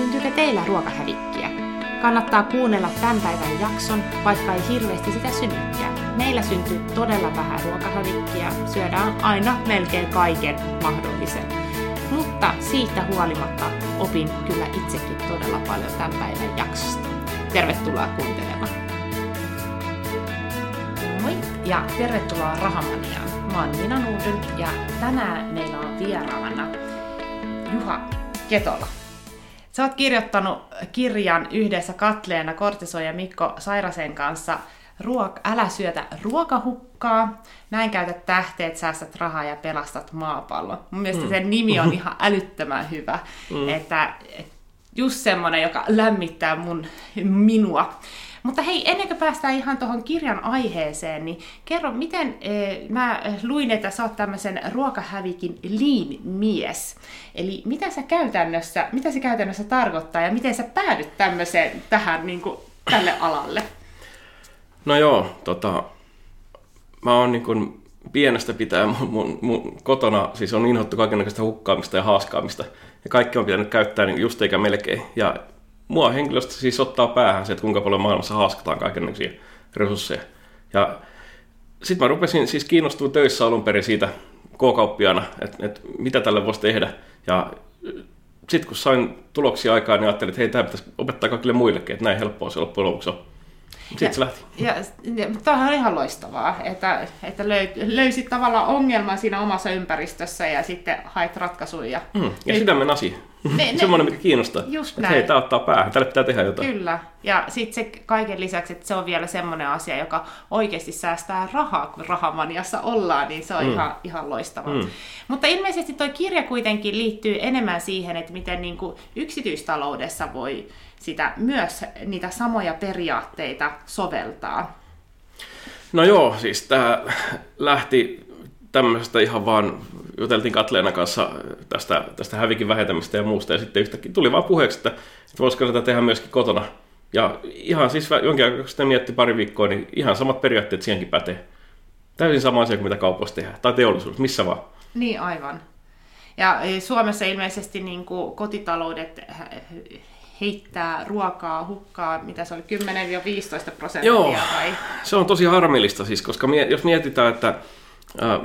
Syntyykö teillä ruokahävikkiä? Kannattaa kuunnella tämän päivän jakson, vaikka ei hirveästi sitä synnykään. Meillä syntyy todella vähän ruokahävikkiä, syödään aina melkein kaiken mahdollisen. Mutta siitä huolimatta opin kyllä itsekin todella paljon tämän päivän jaksosta. Tervetuloa kuuntelemaan. Moi ja tervetuloa Rahamaniaan. Mä oon Nina Nuudel ja tänään meillä on vieraana Juha Ketola. Sä oot kirjoittanut kirjan yhdessä Katleena Kortiso ja Mikko Sairasen kanssa Ruok- Älä syötä ruokahukkaa. Näin käytät tähteet, säästät rahaa ja pelastat maapallon. Mun mielestä mm. sen nimi on ihan älyttömän hyvä. Mm. Että just semmonen, joka lämmittää mun, minua. Mutta hei, ennen kuin päästään ihan tuohon kirjan aiheeseen, niin kerro, miten eh, mä luin, että sä oot tämmöisen ruokahävikin lean mies. Eli mitä, sä käytännössä, mitä se käytännössä tarkoittaa ja miten sä päädyt tämmöiseen tähän niin kuin, tälle alalle? No joo, tota, mä oon niin kuin pienestä pitää mun, mun, mun kotona, siis on inhottu kaikenlaista hukkaamista ja haaskaamista. Ja kaikki on pitänyt käyttää niin just eikä melkein. Ja mua henkilöstä siis ottaa päähän se, että kuinka paljon maailmassa haaskataan kaikenlaisia resursseja. Ja sitten mä rupesin siis kiinnostumaan töissä alun perin siitä K-kauppiana, että, että mitä tälle voisi tehdä. Ja sitten kun sain tuloksia aikaan, niin ajattelin, että hei, tämä pitäisi opettaa kaikille muillekin, että näin helppoa se loppujen lopuksi on. Sitten ja, se lähti. Ja, ja tämä on ihan loistavaa, että, että löysit tavallaan ongelman siinä omassa ympäristössä ja sitten hait ratkaisuja. Mm, ja Nyt, sydämen asia. Ne, Semmoinen, mikä kiinnostaa. Just näin. Hei, tämä ottaa päähän, tälle pitää tehdä jotain. Kyllä. Ja sitten se kaiken lisäksi, että se on vielä semmoinen asia, joka oikeasti säästää rahaa, kun rahamaniassa ollaan, niin se on mm. ihan, ihan loistavaa. Mm. Mutta ilmeisesti tuo kirja kuitenkin liittyy enemmän siihen, että miten niin kuin yksityistaloudessa voi sitä myös niitä samoja periaatteita soveltaa. No joo, siis tämä lähti tämmöisestä ihan vaan, juteltiin Katleena kanssa tästä, tästä hävikin vähentämistä ja muusta, ja sitten yhtäkkiä tuli vaan puheeksi, että, että voisiko tätä tehdä myöskin kotona. Ja ihan siis jonkin aikaa, kun sitten mietti pari viikkoa, niin ihan samat periaatteet siihenkin pätee. Täysin sama asia kuin mitä kaupassa tehdään, tai teollisuus, missä vaan. Niin, aivan. Ja e, Suomessa ilmeisesti niin kuin kotitaloudet heittää ruokaa hukkaa, mitä se oli, 10-15 prosenttia? Joo, vai? se on tosi harmillista siis, koska jos mietitään, että äh,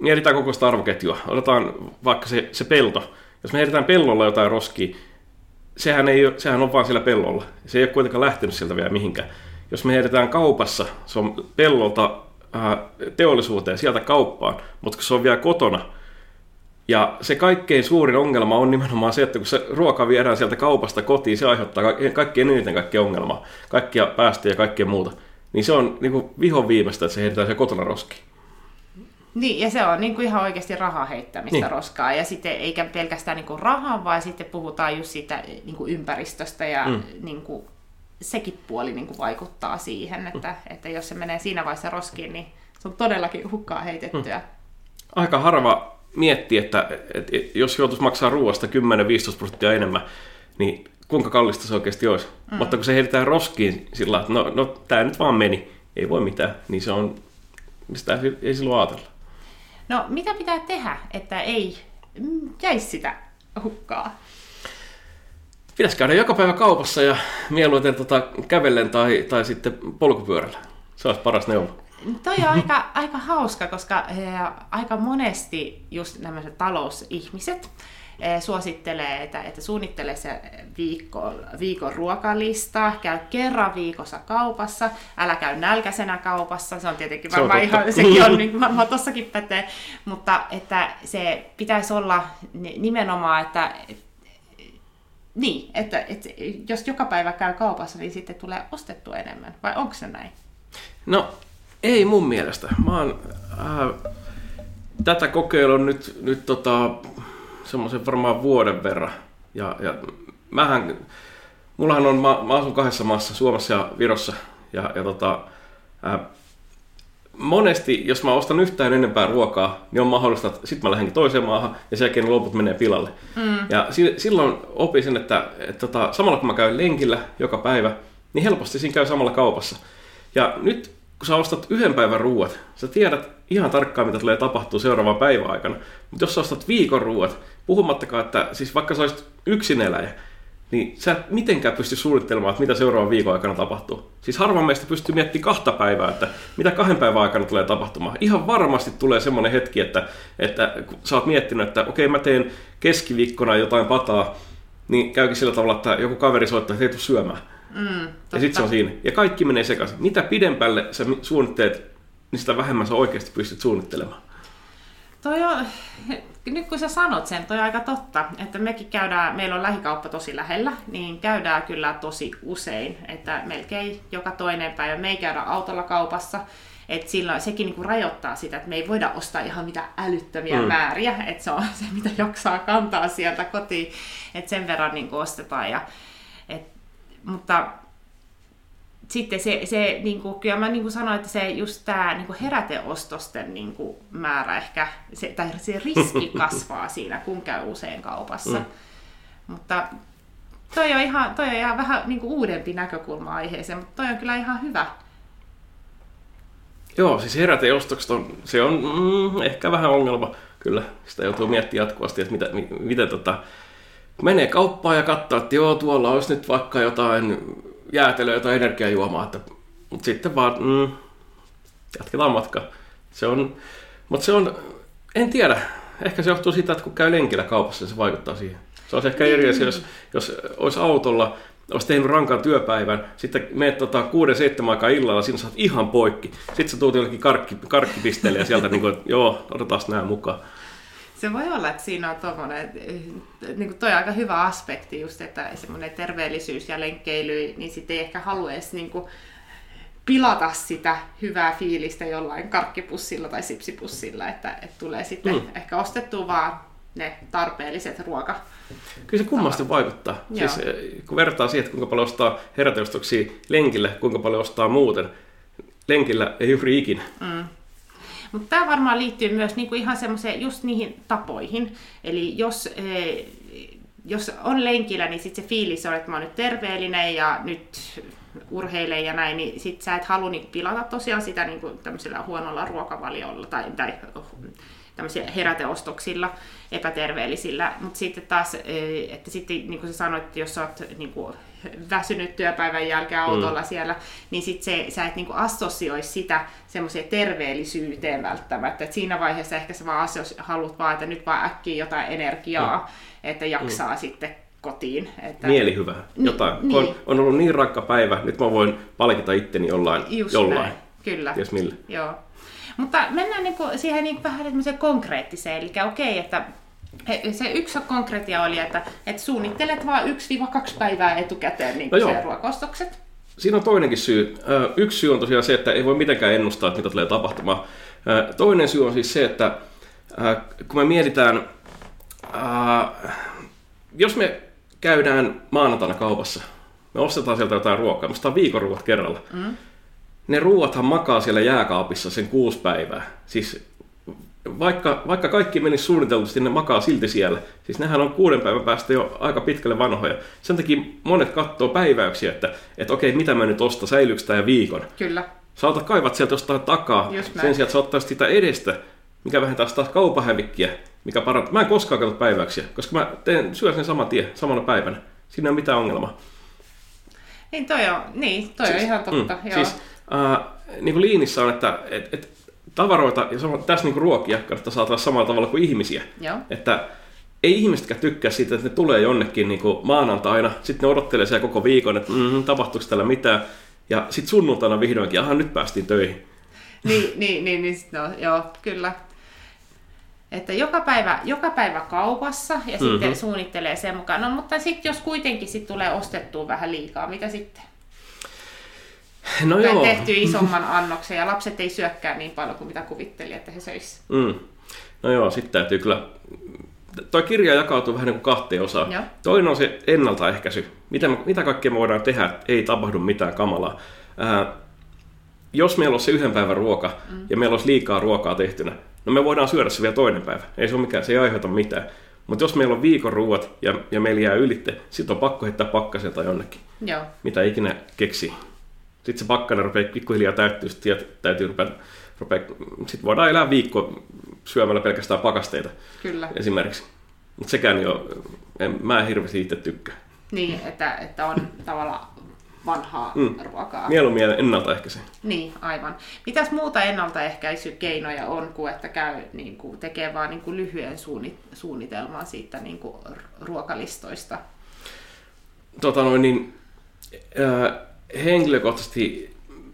mietitään koko sitä arvoketjua, otetaan vaikka se, se pelto, jos me heitetään pellolla jotain roskia, sehän, ei, sehän on vaan siellä pellolla. Se ei ole kuitenkaan lähtenyt sieltä vielä mihinkään. Jos me heitetään kaupassa, se on pellolta äh, teollisuuteen, sieltä kauppaan, mutta se on vielä kotona, ja se kaikkein suurin ongelma on nimenomaan se, että kun se ruoka viedään sieltä kaupasta kotiin, se aiheuttaa kaikkein eniten kaikkea ongelmaa, kaikkia päästöjä ja kaikkea muuta. Niin se on niin vihon viimeistä, että se heitetään se kotona roskiin. Niin, ja se on niin kuin ihan oikeasti rahaa heittämistä niin. roskaa. Ja sitten eikä pelkästään niin kuin rahaa, vaan sitten puhutaan just siitä niin kuin ympäristöstä ja mm. niin kuin, sekin puoli niin kuin vaikuttaa siihen, että, mm. että jos se menee siinä vaiheessa roskiin, niin se on todellakin hukkaa heitettyä. Mm. Aika harva miettii, että, että jos joutuisi maksaa ruoasta 10-15 prosenttia enemmän, niin kuinka kallista se oikeasti olisi. Mm. Mutta kun se heitetään roskiin sillä että no, no tämä nyt vaan meni, ei voi mitään, niin se on, sitä ei silloin ajatella. No mitä pitää tehdä, että ei jäisi sitä hukkaa? Pitäisi käydä joka päivä kaupassa ja mieluiten tota, kävellen tai, tai sitten polkupyörällä. Se olisi paras neuvo. Toi on aika, aika hauska, koska he, aika monesti just nämä talousihmiset suosittelee, että, että suunnittele se viikko, viikon ruokalista, käy kerran viikossa kaupassa, älä käy nälkäisenä kaupassa, se on tietenkin varmaan se on ihan, sekin on niin varmaan tossakin pätee, mutta että se pitäisi olla nimenomaan, että niin, että, että jos joka päivä käy kaupassa, niin sitten tulee ostettua enemmän, vai onko se näin? No ei mun mielestä. Mä oon äh, tätä kokeillut nyt, nyt tota, semmoisen varmaan vuoden verran. Ja, ja mähän, mullahan on, mä, mä asun kahdessa maassa, Suomessa ja Virossa. Ja, ja tota, äh, monesti, jos mä ostan yhtään enempää ruokaa, niin on mahdollista, että sitten mä lähdenkin toiseen maahan ja sen jälkeen loput menee pilalle. Mm. Ja si- silloin opin sen, että, että, että tota, samalla kun mä käyn lenkillä joka päivä, niin helposti siinä käy samalla kaupassa. Ja nyt kun sä ostat yhden päivän ruuat, sä tiedät ihan tarkkaan, mitä tulee tapahtuu seuraavan päivän aikana. Mutta jos sä ostat viikon ruuat, puhumattakaan, että siis vaikka sä olisit yksin eläjä, niin sä et mitenkään pysty suunnittelemaan, että mitä seuraavan viikon aikana tapahtuu. Siis harva meistä pystyy miettimään kahta päivää, että mitä kahden päivän aikana tulee tapahtumaan. Ihan varmasti tulee semmoinen hetki, että, että kun sä oot miettinyt, että okei mä teen keskiviikkona jotain pataa, niin käykin sillä tavalla, että joku kaveri soittaa, että ei tule syömään. Mm, Ja sitten se on siinä. Ja kaikki menee sekaisin. Mitä pidempälle sä suunnittelet, niin sitä vähemmän sä oikeasti pystyt suunnittelemaan. Toi on, nyt kun sä sanot sen, toi on aika totta, että mekin käydään, meillä on lähikauppa tosi lähellä, niin käydään kyllä tosi usein, että melkein joka toinen päivä me ei käydä autolla kaupassa, että silloin sekin niinku rajoittaa sitä, että me ei voida ostaa ihan mitä älyttömiä Mm. määriä, että se on se, mitä jaksaa kantaa sieltä kotiin, että sen verran niinku ostetaan. Ja, et, mutta sitten se, se niin kuin, kyllä mä niin kuin sanoin, että se just tämä niin kuin heräteostosten niin kuin, määrä ehkä, se, tai se riski kasvaa siinä, kun käy usein kaupassa. Mm. Mutta toi on ihan, toi on ihan vähän niin kuin uudempi näkökulma aiheeseen, mutta toi on kyllä ihan hyvä. Joo, siis heräteostokset on, se on mm, ehkä vähän ongelma. Kyllä, sitä joutuu miettimään jatkuvasti, että mitä, mi, miten tota, menee kauppaan ja katsoo, että joo, tuolla olisi nyt vaikka jotain jäätelöä tai energiajuomaa, että, mutta sitten vaan mm, jatketaan matkaa. Se on, mutta se on, en tiedä, ehkä se johtuu siitä, että kun käy lenkillä kaupassa, niin se vaikuttaa siihen. Se olisi ehkä eri asia, jos, jos olisi autolla, olisi tehnyt rankan työpäivän, sitten meet tota, kuuden, seitsemän aikaa illalla, siinä saat ihan poikki. Sitten sä tuut jollekin karkki, karkkipisteelle ja sieltä niin kuin, joo, otetaan nämä mukaan. Se voi olla, että siinä on tommonen, niin kuin toi aika hyvä aspekti just, että semmoinen terveellisyys ja lenkkeily, niin sitten ei ehkä halua edes niin kuin pilata sitä hyvää fiilistä jollain karkkipussilla tai sipsipussilla, että, että tulee sitten Mm. mm. ehkä ostettua vaan ne tarpeelliset ruoka. Kyllä se kummasti vaikuttaa. Joo. Siis, eh, kun vertaa siihen, kuinka paljon ostaa heräteostoksia lenkillä, kuinka paljon ostaa muuten. Lenkillä ei juuri ikinä. Mutta tämä varmaan liittyy myös niinku ihan semmoiseen just niihin tapoihin. Eli jos, eh, jos on lenkillä, niin sitten se fiilis on, että mä oon nyt terveellinen ja nyt urheilen ja näin, niin sit sä et halua niinku pilata tosiaan sitä niinku tämmöisellä huonolla ruokavaliolla tai, tai tämmöisillä heräteostoksilla, epäterveellisillä. Mutta sitten taas, eh, että sitten niin kuin sä sanoit, että jos sä oot niin kuin väsynyt työpäivän jälkeen autolla mm. siellä, niin sit se, sä et niin kuin assosioi sitä semmoiseen terveellisyyteen välttämättä. Et siinä vaiheessa ehkä sä vaan assos, haluat vaan, että nyt vaan äkkiä jotain energiaa, mm. että jaksaa mm. sitten kotiin. Että... Mielihyvää. Jotain. Niin. On, on ollut niin rankka päivä, nyt mä voin palkita itteni jollain. Just jollain. näin. Kyllä. Ties millä. Joo. Mutta mennään niinku siihen niinku vähän konkreettiseen. Eli okei, että he- se yksi konkreettia oli, että, että suunnittelet vain 1-2 päivää etukäteen niin No ruokaostokset. Siinä on toinenkin syy. Yksi syy on tosiaan se, että ei voi mitenkään ennustaa, että mitä tulee tapahtumaan. Toinen syy on siis se, että kun me mietitään, ää, jos me käydään maanantaina kaupassa, me ostetaan sieltä jotain ruokaa, me ostetaan viikon ruoat kerralla. Mm. Ne ruuathan makaa siellä jääkaapissa sen kuusi päivää. Siis vaikka, vaikka kaikki menisi suunnitellusti, ne makaa silti siellä. Siis nehän on kuuden päivän päästä jo aika pitkälle vanhoja. Sen takia monet katsoo päiväyksiä, että, että okei, mitä mä nyt ostan, säilyykö tämä viikon. Kyllä. Sä otat kaivat sieltä jostain takaa, Just näin. sen sijaan, että sä ottaisit sitä edestä, mikä vähentää taas kaupahävikkiä, mikä parantaa. Mä en koskaan katso päiväyksiä, koska mä teen, syön sen saman tien, samana päivänä. Siinä ei ole mitään ongelmaa. Niin toi on, niin, toi siis, on ihan totta. Mm, joo. siis äh, niin kuin liinissä on, että et, et, tavaroita ja sama, tässä niin ruokia kannattaa saatella samalla tavalla kuin ihmisiä. Joo. Että ei ihmisetkään tykkää siitä, että ne tulee jonnekin niin kuin maanantaina, sitten ne odottelee siellä koko viikon, että mm, tapahtuuko täällä mitään. Ja sitten sunnuntaina vihdoinkin, aha nyt päästiin töihin. niin, niin, niin, niin no, joo, kyllä. Että joka päivä, joka päivä kaupassa ja mm-hmm. sitten suunnittelee sen mukaan. No mutta sitten jos kuitenkin sit tulee ostettua vähän liikaa, mitä sitten? No Tai joo. tehty isomman annoksen ja lapset ei syökkää niin paljon kuin mitä kuvitteli, että he söis. Mm. No joo, sitten täytyy kyllä... Toi kirja jakautuu vähän niin kuin kahteen osaan. Joo. Toinen on se ennaltaehkäisy. Mitä, mitä kaikkea me voidaan tehdä, että ei tapahdu mitään kamalaa. Ää, jos meillä on se yhden päivän ruoka mm. ja meillä olisi liikaa ruokaa tehtynä, no me voidaan syödä se vielä toinen päivä. Ei se ole mikään, se ei aiheuta mitään. Mutta jos meillä on viikon ruoat ja, ja meillä jää ylitte, sitten on pakko heittää pakkaseen tai jonnekin. Joo, Mitä ikinä keksii. Sitten se pakkanen rupeaa pikkuhiljaa täyttyä, sitten täytyy rupea, rupea sitten voidaan elää viikko syömällä pelkästään pakasteita kyllä. esimerkiksi. Mutta sekään ei ole, en, mä en hirveästi itse tykkää. Niin, että, että on tavallaan vanhaa mm. ruokaa. Mieluummin ennaltaehkäisee. Niin, aivan. Mitäs muuta ennaltaehkäisykeinoja on kuin, että käy, niin kuin, tekee vaan niin kuin lyhyen suunnit, suunnitelman siitä niin kuin, ruokalistoista? Tota noin, niin, äh, henkilökohtaisesti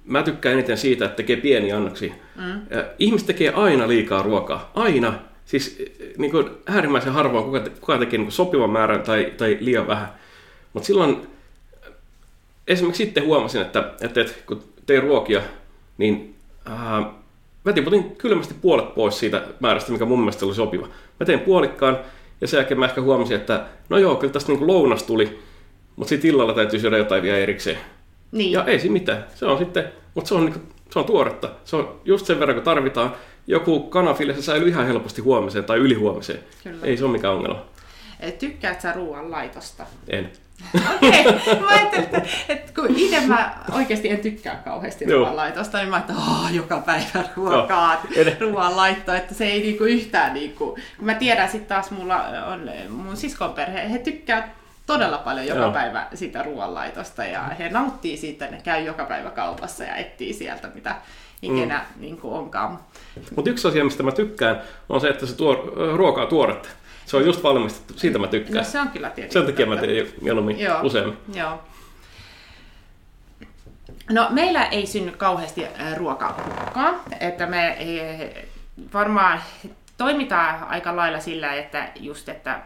mä tykkään eniten siitä, että tekee pieni annoksi. Mm. Ihmiset tekee aina liikaa ruokaa. Aina. Siis niin kuin äärimmäisen harvoin kuka, kuka tekee niin kuin sopivan määrän tai, tai liian vähän. Mutta silloin esimerkiksi sitten huomasin, että, että, että kun tein ruokia, niin äh, mä tiputin kylmästi puolet pois siitä määrästä, mikä mun mielestä oli sopiva. Mä tein puolikkaan ja sen jälkeen mä ehkä huomasin, että no joo, kyllä tästä niin lounas tuli, mutta sitten illalla täytyy syödä jotain vielä erikseen. Niin. Ja ei siinä mitään. Se on sitten, mutta se on, niin, se on tuoretta. Se on just sen verran, kun tarvitaan. Joku kanafille se säilyy ihan helposti huomiseen tai ylihuomiseen. Kyllä. Ei se ole mikään ongelma. Tykkäätkö sä ruoan laitosta? En. Okei, okay. mä ajattelin, että, että kun itse mä oikeasti en tykkää kauheasti ruoanlaitosta, niin mä että oh, joka päivä ruokaa, no. ruoanlaitto, että se ei niinku yhtään niinku, kun mä tiedän sitten taas mulla on mun siskon perhe, he tykkää todella paljon joka Joo. päivä sitä ruoanlaitosta ja he nauttii siitä, ne käy joka päivä kaupassa ja etsii sieltä mitä ikinä mm. niin onkaan. Mutta yksi asia, mistä mä tykkään, on se, että se tuo, ruokaa tuoretta. Se on just valmistettu, siitä mä tykkään. No se on kyllä tietysti. Sen takia mä teen mieluummin Joo. useammin. Joo. No meillä ei synny kauheasti ruokahukkaa, että me varmaan toimitaan aika lailla sillä, että just, että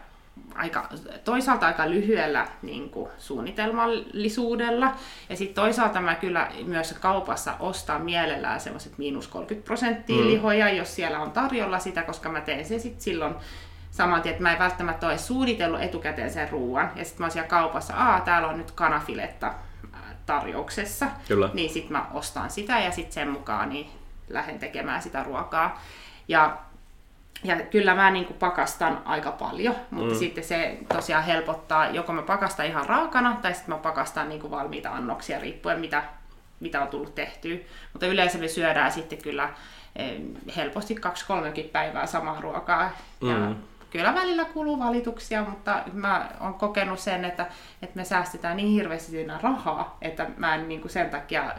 aika, toisaalta aika lyhyellä niin kuin, suunnitelmallisuudella. Ja sitten toisaalta mä kyllä myös kaupassa ostan mielellään semmoiset miinus 30 prosenttia mm. lihoja, jos siellä on tarjolla sitä, koska mä teen sen sitten silloin saman tien, että mä en välttämättä ole suunnitellut etukäteen sen ruoan. Ja sitten mä oon siellä kaupassa, aa täällä on nyt kanafiletta äh, tarjouksessa. Kyllä. Niin sitten mä ostan sitä ja sitten sen mukaan niin lähden tekemään sitä ruokaa. Ja ja kyllä mä niin kuin pakastan aika paljon, mutta mm. sitten se tosiaan helpottaa, joko mä pakastan ihan raakana tai sitten mä pakastan niin kuin valmiita annoksia riippuen mitä, mitä on tullut tehtyä. Mutta yleensä me syödään sitten kyllä helposti 2-3 päivää samaa ruokaa. Mm. Ja kyllä välillä kuluu valituksia, mutta mä oon kokenut sen, että, että me säästetään niin hirveästi siinä rahaa, että mä en niin kuin sen takia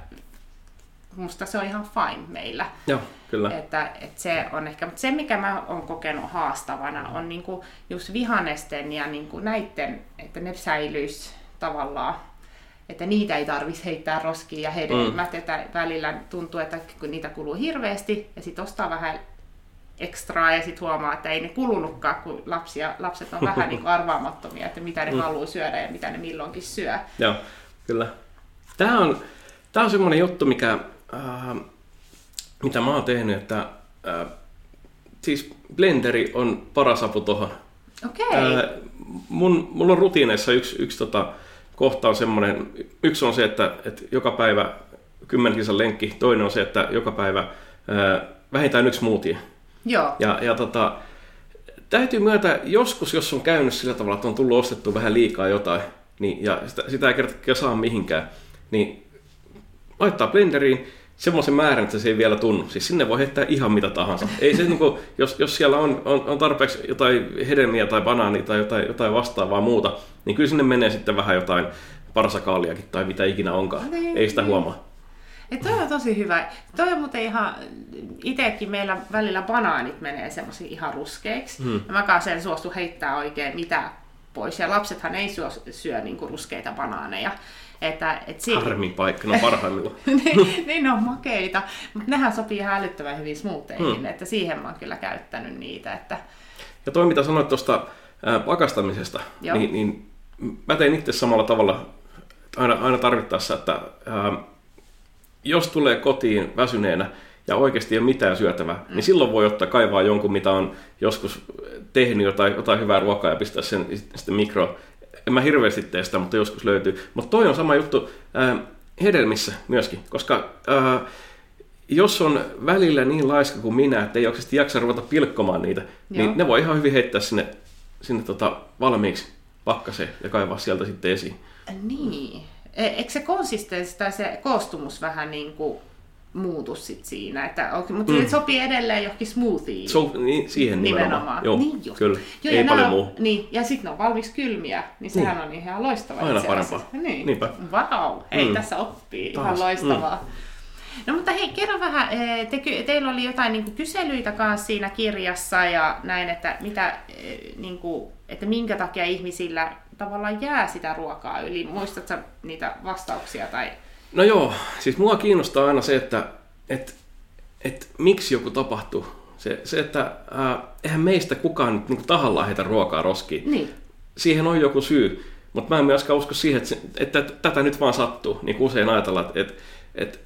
musta se on ihan fine meillä. Joo, kyllä. Että, että se on ehkä, mutta se mikä mä oon kokenut haastavana on niinku just vihanesten ja niinku näiden, että ne säilyisi tavallaan, että niitä ei tarvitsisi heittää roskiin ja hedelmät, mm. että välillä tuntuu, että kun niitä kuluu hirveästi ja sitten ostaa vähän ekstraa ja sitten huomaa, että ei ne kulunutkaan, kun lapsia, lapset on vähän niin arvaamattomia, että mitä ne mm. haluaa syödä ja mitä ne milloinkin syö. Joo, kyllä. Tämä on, tämä on semmoinen juttu, mikä äh, mitä mä oon tehnyt, että äh, siis blenderi on paras apu tuohon. Okei. Okay. Äh, mun, mulla on rutiineissa yksi, yksi tota, kohta on semmoinen, yksi on se, että, että joka päivä kymmenen lenkki, toinen on se, että joka päivä äh, vähintään yksi smoothie. Joo. Ja, ja tota, täytyy myöntää, joskus jos on käynyt sillä tavalla, että on tullut ostettu vähän liikaa jotain, niin, ja sitä, sitä ei kerta saa mihinkään, niin laittaa blenderiin, semmoisen määrän, että se ei vielä tunnu. Siis sinne voi heittää ihan mitä tahansa. Ei se, niin kuin, jos, jos siellä on, on, on tarpeeksi jotain hedelmiä tai banaania tai jotain, jotain vastaavaa muuta, niin kyllä sinne menee sitten vähän jotain parsakaaliakin tai mitä ikinä onkaan. Niin, ei sitä niin. huomaa. Et toi on tosi hyvä. Toi on muuten ihan, itsekin meillä välillä banaanit menee semmoisia ihan ruskeiksi. Hmm. Ja mä kanssa en suostu heittää oikein mitä pois. Ja lapsethan ei syö, syö niinku ruskeita banaaneja. Että, et si- Harmin paikka, no parhaimmillaan. niin, niin ne on makeita, mutta nehän sopii ihan älyttömän hyvin smootheihin, hmm. että siihen mä oon kyllä käyttänyt niitä. Että... Ja toi mitä sanoit tuosta pakastamisesta, niin, niin mä tein itse samalla tavalla aina, aina tarvittaessa, että ää, jos tulee kotiin väsyneenä ja oikeasti ei ole mitään syötävää, mm. niin silloin voi ottaa kaivaa jonkun, mitä on joskus tehnyt jotain, jotain hyvää ruokaa ja pistää sen sitten mikro en mä hirveästi tee sitä, mutta joskus löytyy. Mutta toi on sama juttu ää, hedelmissä myöskin, koska ää, jos on välillä niin laiska kuin minä, että ei oikeasti jaksa ruveta pilkkomaan niitä, niin Joo. niin ne voi ihan hyvin heittää sinne, sinne tota valmiiksi pakkaseen ja kaivaa sieltä sitten esiin. Niin. E, eikö se konsistenssi tai se koostumus vähän niin kuin muutu sit siinä. Että, mutta Mm. mm. sopii edelleen johonkin smoothiin. So, niin, siihen nimenomaan. Nimenomaan. Joo, Niin just. kyllä. Joo, Ei ja paljon muu. Niin, ja sitten ne on valmiiksi kylmiä, niin sehän on ihan loistava Aina itse asiassa. parempaa. Niin. Niinpä. Wow, hei, Mm. tässä oppii. Taas. Ihan loistavaa. No mutta hei, kerro vähän, eh, te, teillä oli jotain niin kyselyitä kanssa siinä kirjassa ja näin, että, mitä, eh, niin kuin, että minkä takia ihmisillä tavallaan jää sitä ruokaa yli. Muistatko niitä vastauksia? Tai... No joo, siis mua kiinnostaa aina se, että et, et, miksi joku tapahtuu. Se, se että ää, eihän meistä kukaan nyt niin tahallaan heitä ruokaa roskiin. Niin, Siihen on joku syy, mutta mä en myöskään usko siihen, että, se, että tätä nyt vaan sattuu. Niin kuin usein ajatellaan, että, että,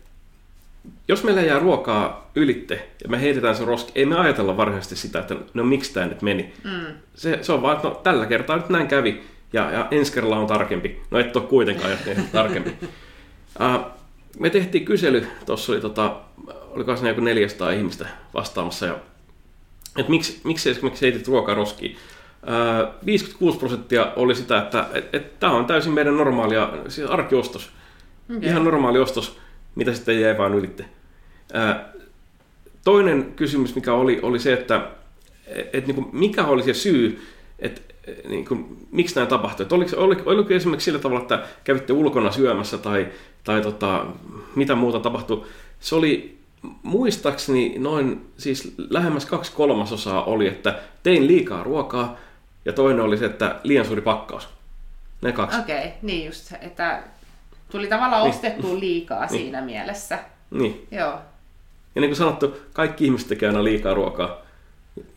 jos meillä jää ruokaa ylitte ja me heitetään se roski, ei me ajatella varsinaisesti sitä, että no miksi tämä nyt meni. mm. Se, se on vaan, että no, tällä kertaa nyt näin kävi ja, ja ensi kerralla on tarkempi. No et ole kuitenkaan jos tarkempi. Me tehtiin kysely, tuossa oli tota, oliko siinä joku 400 ihmistä vastaamassa, ja, että miksi, miksi esimerkiksi heitit ruokaa roskiin. Uh, 56 prosenttia oli sitä, että et, et, tämä on täysin meidän normaalia, siis arkiostos. Okei. Ihan normaali ostos, mitä sitten jäi vaan ylitte. Toinen kysymys, mikä oli, oli se, että et, niin kuin, mikä oli se syy, että niin kuin, miksi näin tapahtui. Että oliko, oliko, oliko esimerkiksi sillä tavalla, että kävitte ulkona syömässä tai, tai tota, mitä muuta tapahtui. Se oli muistaakseni noin, siis lähemmäs kaksi kolmasosaa oli, että tein liikaa ruokaa ja toinen oli se, että liian suuri pakkaus. Ne kaksi. Okei, okay, niin just että tuli tavallaan Niin. ostettua liikaa siinä mielessä. Niin. Joo. Ja niin kuin sanottu, kaikki ihmiset tekee aina liikaa ruokaa.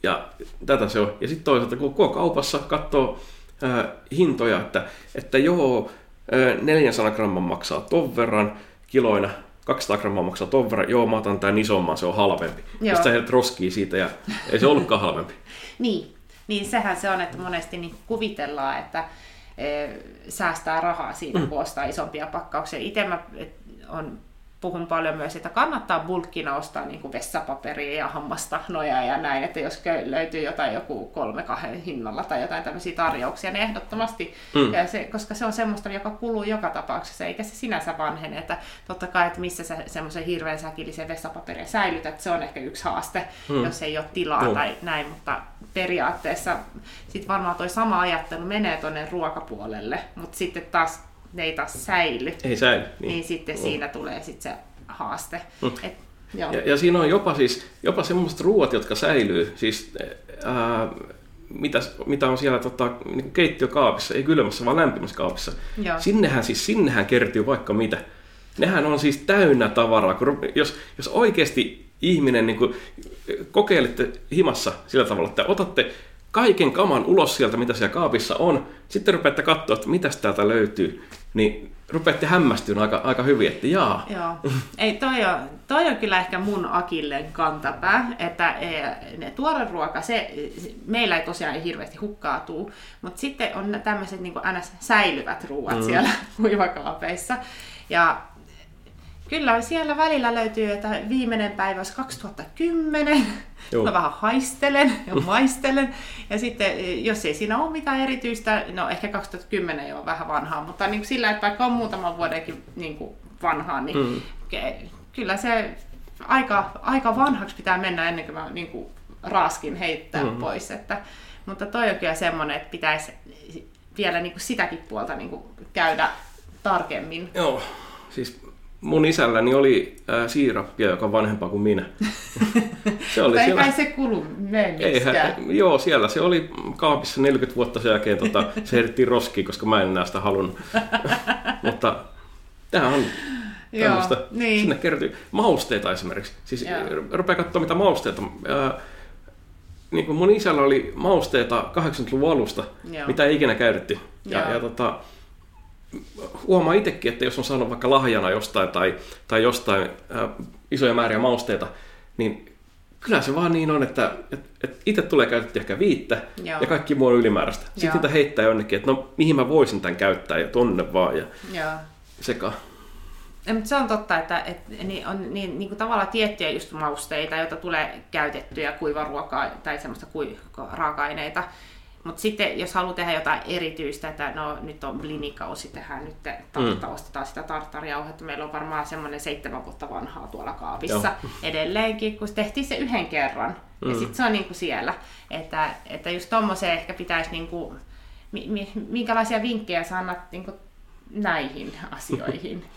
Ja tätä se on. Ja sitten toisaalta, kun koko kaupassa katsoo ää, hintoja, että, että joo, ää, 400 gramman maksaa ton verran kiloina, 200 grammaa maksaa ton verran, joo, mä otan tämän isomman, se on halvempi. Joo. Ja sitten roskii siitä ja ei se ollutkaan halvempi. Niin, niin sehän se on, että monesti niin kuvitellaan, että e, säästää rahaa siinä, mm. kun ostaa isompia pakkauksia. Itse mä on, puhun paljon myös, että kannattaa bulkkina ostaa niin kuin vessapaperia ja hammastahnoja ja näin, että jos löytyy jotain joku kolme kahden hinnalla tai jotain tämmöisiä tarjouksia, niin ehdottomasti, Mm. mm. ja se, koska se on semmoista, joka kuluu joka tapauksessa, eikä se sinänsä vanhene, että totta kai, että missä sä semmoisen hirveän säkillisen vessapaperia säilytät, se on ehkä yksi haaste, Mm. mm. jos ei ole tilaa Joo. tai näin, mutta periaatteessa sitten varmaan toi sama ajattelu menee tuonne ruokapuolelle, mutta sitten taas ne ei taas säily, Ei säily. niin, niin sitten Joo. siinä tulee sitten se haaste. Mm. Et, joo. Ja, ja siinä on jopa siis, jopa semmoiset ruoat, jotka säilyy, siis ää, mitä, mitä on siellä tota, niin keittiökaapissa, ei kylmässä, vaan lämpimässä kaapissa. Joo. Sinnehän siis, sinnehän kertyy vaikka mitä. Nehän on siis täynnä tavaraa. Kun, jos, jos oikeasti ihminen niin kuin, kokeilette himassa sillä tavalla, että otatte kaiken kaman ulos sieltä, mitä siellä kaapissa on, sitten rupeatte katsoa, että mitä täältä löytyy, niin rupeatte hämmästyä aika, aika hyvin, että jaa, Joo. Ei, toi, on, toi on kyllä ehkä mun akilleen kantapää, että eh, ne tuore ruoka, se, meillä ei tosiaan hirveästi hukkaatuu, mutta sitten on tämmöiset niin ns. säilyvät ruuat mm. siellä kuivakaapeissa. Ja kyllä siellä välillä löytyy, että viimeinen päivä olisi 2010, Joo. mä vähän haistelen ja maistelen. Ja sitten, jos ei siinä ole mitään erityistä, no ehkä 2010 jo on vähän vanhaa, mutta niin kuin sillä, että vaikka on muutaman vuodenkin niin kuin vanhaa, niin Mm. kyllä se aika, aika vanhaksi pitää mennä ennen kuin mä niin kuin raaskin heittää Mm. mm. pois. Että, mutta toi on kyllä semmoinen, että pitäisi vielä niin kuin sitäkin puolta niin kuin käydä tarkemmin. Joo, siis mun isälläni oli ää, siirappia, joka on vanhempaa kuin minä. se oli ei siellä... kai se kulu Eihän, joo, siellä se oli kaapissa 40 vuotta sen jälkeen, tota, se heitettiin roskiin, koska mä en enää sitä halunnut. Mutta tämä on Joo, tämmöistä. niin. Sinne kertyy mausteita esimerkiksi. Siis Joo. rupea katsomaan mitä mausteita. Ää, niin kuin mun isällä oli mausteita 80-luvun alusta, Joo. mitä ei ikinä käytetty. Ja, Joo. ja tota, huomaa itsekin, että jos on saanut vaikka lahjana jostain tai, tai jostain ää, isoja määriä mausteita, niin kyllä se vaan niin on, että et, et itse tulee käytetty ehkä viittä Joo. ja kaikki muu on ylimääräistä. Sitten Joo. niitä heittää jonnekin, että no mihin mä voisin tämän käyttää ja tonne vaan ja Joo. sekaan. Ja, mutta se on totta, että, että niin on niin, niin kuin tavallaan tiettyjä just mausteita, joita tulee käytettyä kuivaruokaa tai semmoista kui, raaka-aineita, Mutta sitten jos haluaa tehdä jotain erityistä, että no nyt on blinikausi, tehdään nyt tartta, mm. ostetaan sitä tarttarjauhetta. Meillä on varmaan semmoinen seitsemän vuotta vanhaa tuolla kaapissa Joo. edelleenkin, kun tehtiin se yhden kerran. Mm. Ja sitten se on niinku siellä. Että, että just tommoseen ehkä pitäisi, niinku, mi, mi, minkälaisia vinkkejä sä annat niinku näihin asioihin?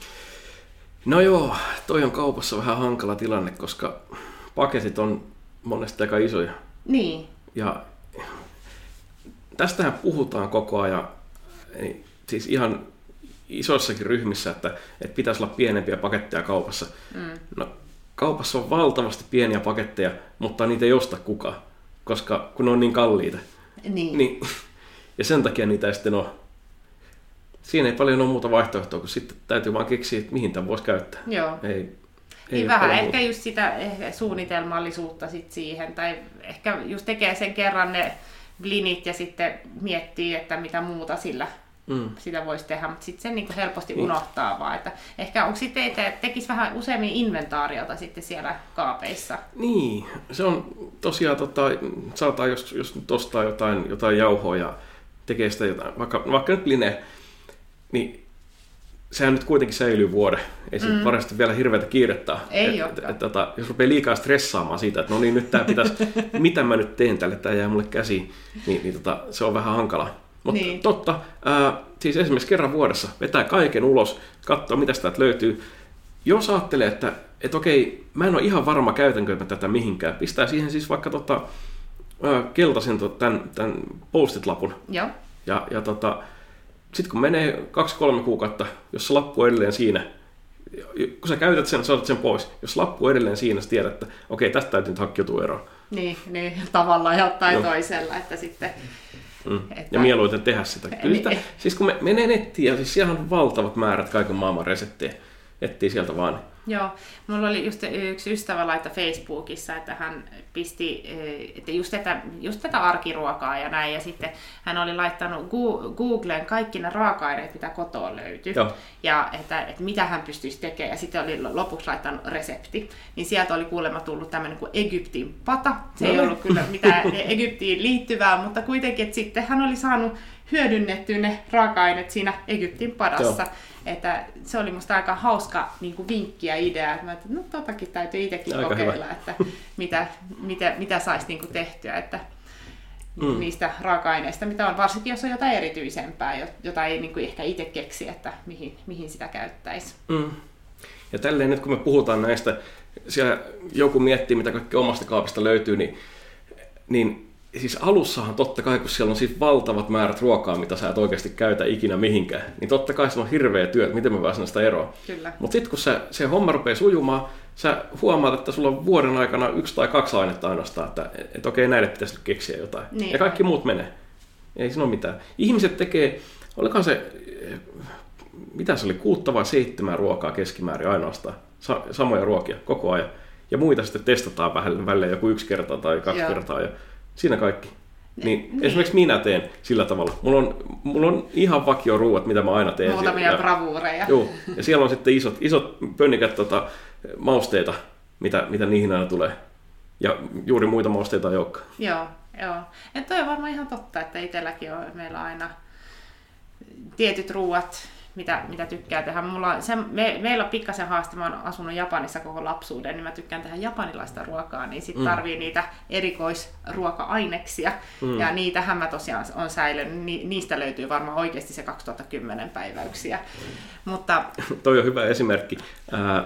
No joo, toi on kaupassa vähän hankala tilanne, koska paketit on monesti aika isoja. Niin. Ja tästähän puhutaan koko ajan, siis ihan isoissakin ryhmissä, että, että pitäisi olla pienempiä paketteja kaupassa. Mm. No, kaupassa on valtavasti pieniä paketteja, mutta niitä ei osta kukaan, koska kun ne on niin kalliita. Niin. niin ja sen takia niitä ei sitten ole. Siinä ei paljon ole muuta vaihtoehtoa, kun sitten täytyy vaan keksiä, että mihin tämän voisi käyttää. Joo. Ei, ei niin vähän ehkä muuta. just sitä ehkä suunnitelmallisuutta sit siihen, tai ehkä just tekee sen kerran ne blinit ja sitten miettii, että mitä muuta sillä mm. sitä voisi tehdä, mutta sitten se niin helposti niin. unohtaa vaan. Että ehkä onko sitten, että tekisi vähän useammin inventaariota sitten siellä kaapeissa? Niin, se on tosiaan, tota, saataan jos, jos nyt ostaa jotain, jotain jauhoa ja tekee sitä jotain, vaikka, vaikka nyt line, niin sehän nyt kuitenkin säilyy vuoden. Ei mm. varmasti vielä hirveätä kiirettä. Ei et, et, et, tota, jos rupeaa liikaa stressaamaan siitä, että no niin, nyt tämä pitäisi, mitä mä nyt teen tälle, tämä jää mulle käsiin, niin, niin tota, se on vähän hankala. Mutta niin. totta, ää, siis esimerkiksi kerran vuodessa vetää kaiken ulos, katsoo mitä sitä löytyy. Jos ajattelee, että et okei, mä en ole ihan varma käytänkö mä tätä mihinkään, pistää siihen siis vaikka tota, ää, keltaisen tämän, tämän postit-lapun. Joo. Ja, ja tota, sitten kun menee kaksi-kolme kuukautta, jos se lappu on edelleen siinä, kun sä käytät sen, saatat sen pois. Jos lappu on edelleen siinä, sä tiedät, että okei, tästä täytyy nyt hankkiutua eroon. Niin, niin tavallaan jotain no. toisella, että sitten... Mm. Että... Ja mieluiten tehdä sitä. Kyllä sitä siis kun me menee nettiin, ja siis siellä on valtavat määrät kaiken maailman reseptejä, etsii sieltä vaan. Joo, mulla oli just yksi ystävä laita Facebookissa, että hän pisti eh, että just, tätä, just tätä arkiruokaa ja näin, ja sitten hän oli laittanut Googleen kaikki ne raaka-aineet, mitä kotoa löytyy, Joo. ja että, että mitä hän pystyisi tekemään, ja sitten oli lopuksi laittanut resepti, niin sieltä oli kuulemma tullut tämmöinen kuin Egyptin pata, se no. ei ollut kyllä mitään Egyptiin liittyvää, mutta kuitenkin, että sitten hän oli saanut hyödynnettyä ne raaka-aineet siinä Egyptin padassa. Joo. Että se oli musta aika hauska niin kuin vinkki ja idea, että, mä että no totakin täytyy itsekin aika kokeilla, hyvä. että mitä, mitä, mitä saisi niin kuin tehtyä, että mm. niistä raaka-aineista, mitä on, varsinkin jos on jotain erityisempää, jota ei niin kuin ehkä itse keksi, että mihin, mihin sitä käyttäisi. Mm. Ja tälleen nyt kun me puhutaan näistä, siellä joku miettii, mitä kaikki omasta kaapista löytyy, niin, niin siis alussahan totta kai, kun siellä on siis valtavat määrät ruokaa, mitä sä et oikeasti käytä ikinä mihinkään, niin totta kai se on hirveä työ, että miten mä pääsen sitä eroon. Mutta sitten kun se, se homma rupeaa sujumaan, sä huomaat, että sulla on vuoden aikana yksi tai kaksi ainetta ainoastaan, että et okei, näille pitäisi nyt keksiä jotain. Niin. Ja kaikki muut menee. Ei siinä ole mitään. Ihmiset tekee, olikohan se, mitä se oli, kuutta vai seitsemän ruokaa keskimäärin ainoastaan. Sa- samoja ruokia koko ajan. Ja muita sitten testataan vähän välein joku yksi kerta tai kaksi Joo. kertaa. Ja Siinä kaikki. Niin, niin. Esimerkiksi minä teen sillä tavalla. Mulla on, mulla on ihan vakio ruuat, mitä mä aina teen. Muutamia ja, bravuureja. Joo, ja siellä on sitten isot, isot pönnikät tota, mausteita, mitä, mitä niihin aina tulee. Ja juuri muita mausteita ei olekaan. Joo, joo. Ja toi on varmaan ihan totta, että itselläkin on meillä aina tietyt ruuat, mitä, mitä tykkää tehdä. Mulla, se, me, meillä on pikkasen haaste, mä oon asunut Japanissa koko lapsuuden, niin mä tykkään tehdä japanilaista ruokaa, niin sit mm. tarvii mm. niitä erikoisruoka-aineksia, mm. ja niitähän mä tosiaan on säilynyt, Ni, niistä löytyy varmaan oikeasti se 2010 päiväyksiä. Mutta... Toi on hyvä esimerkki. Äh,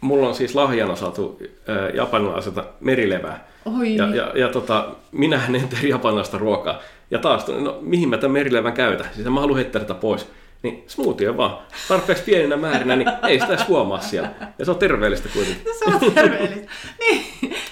mulla on siis lahjana saatu äh, japanilaiselta merilevää, Oi. Ja, ja, ja tota, minä en tee japanilaista ruokaa. Ja taas, no mihin mä tämän merilevän käytän? Siis mä haluan heittää tätä pois. Niin smoothie vaan. Tarpeeksi pieninä määrinä, niin ei sitä edes huomaa siellä. Ja se on terveellistä kuitenkin. No, se on terveellistä. niin,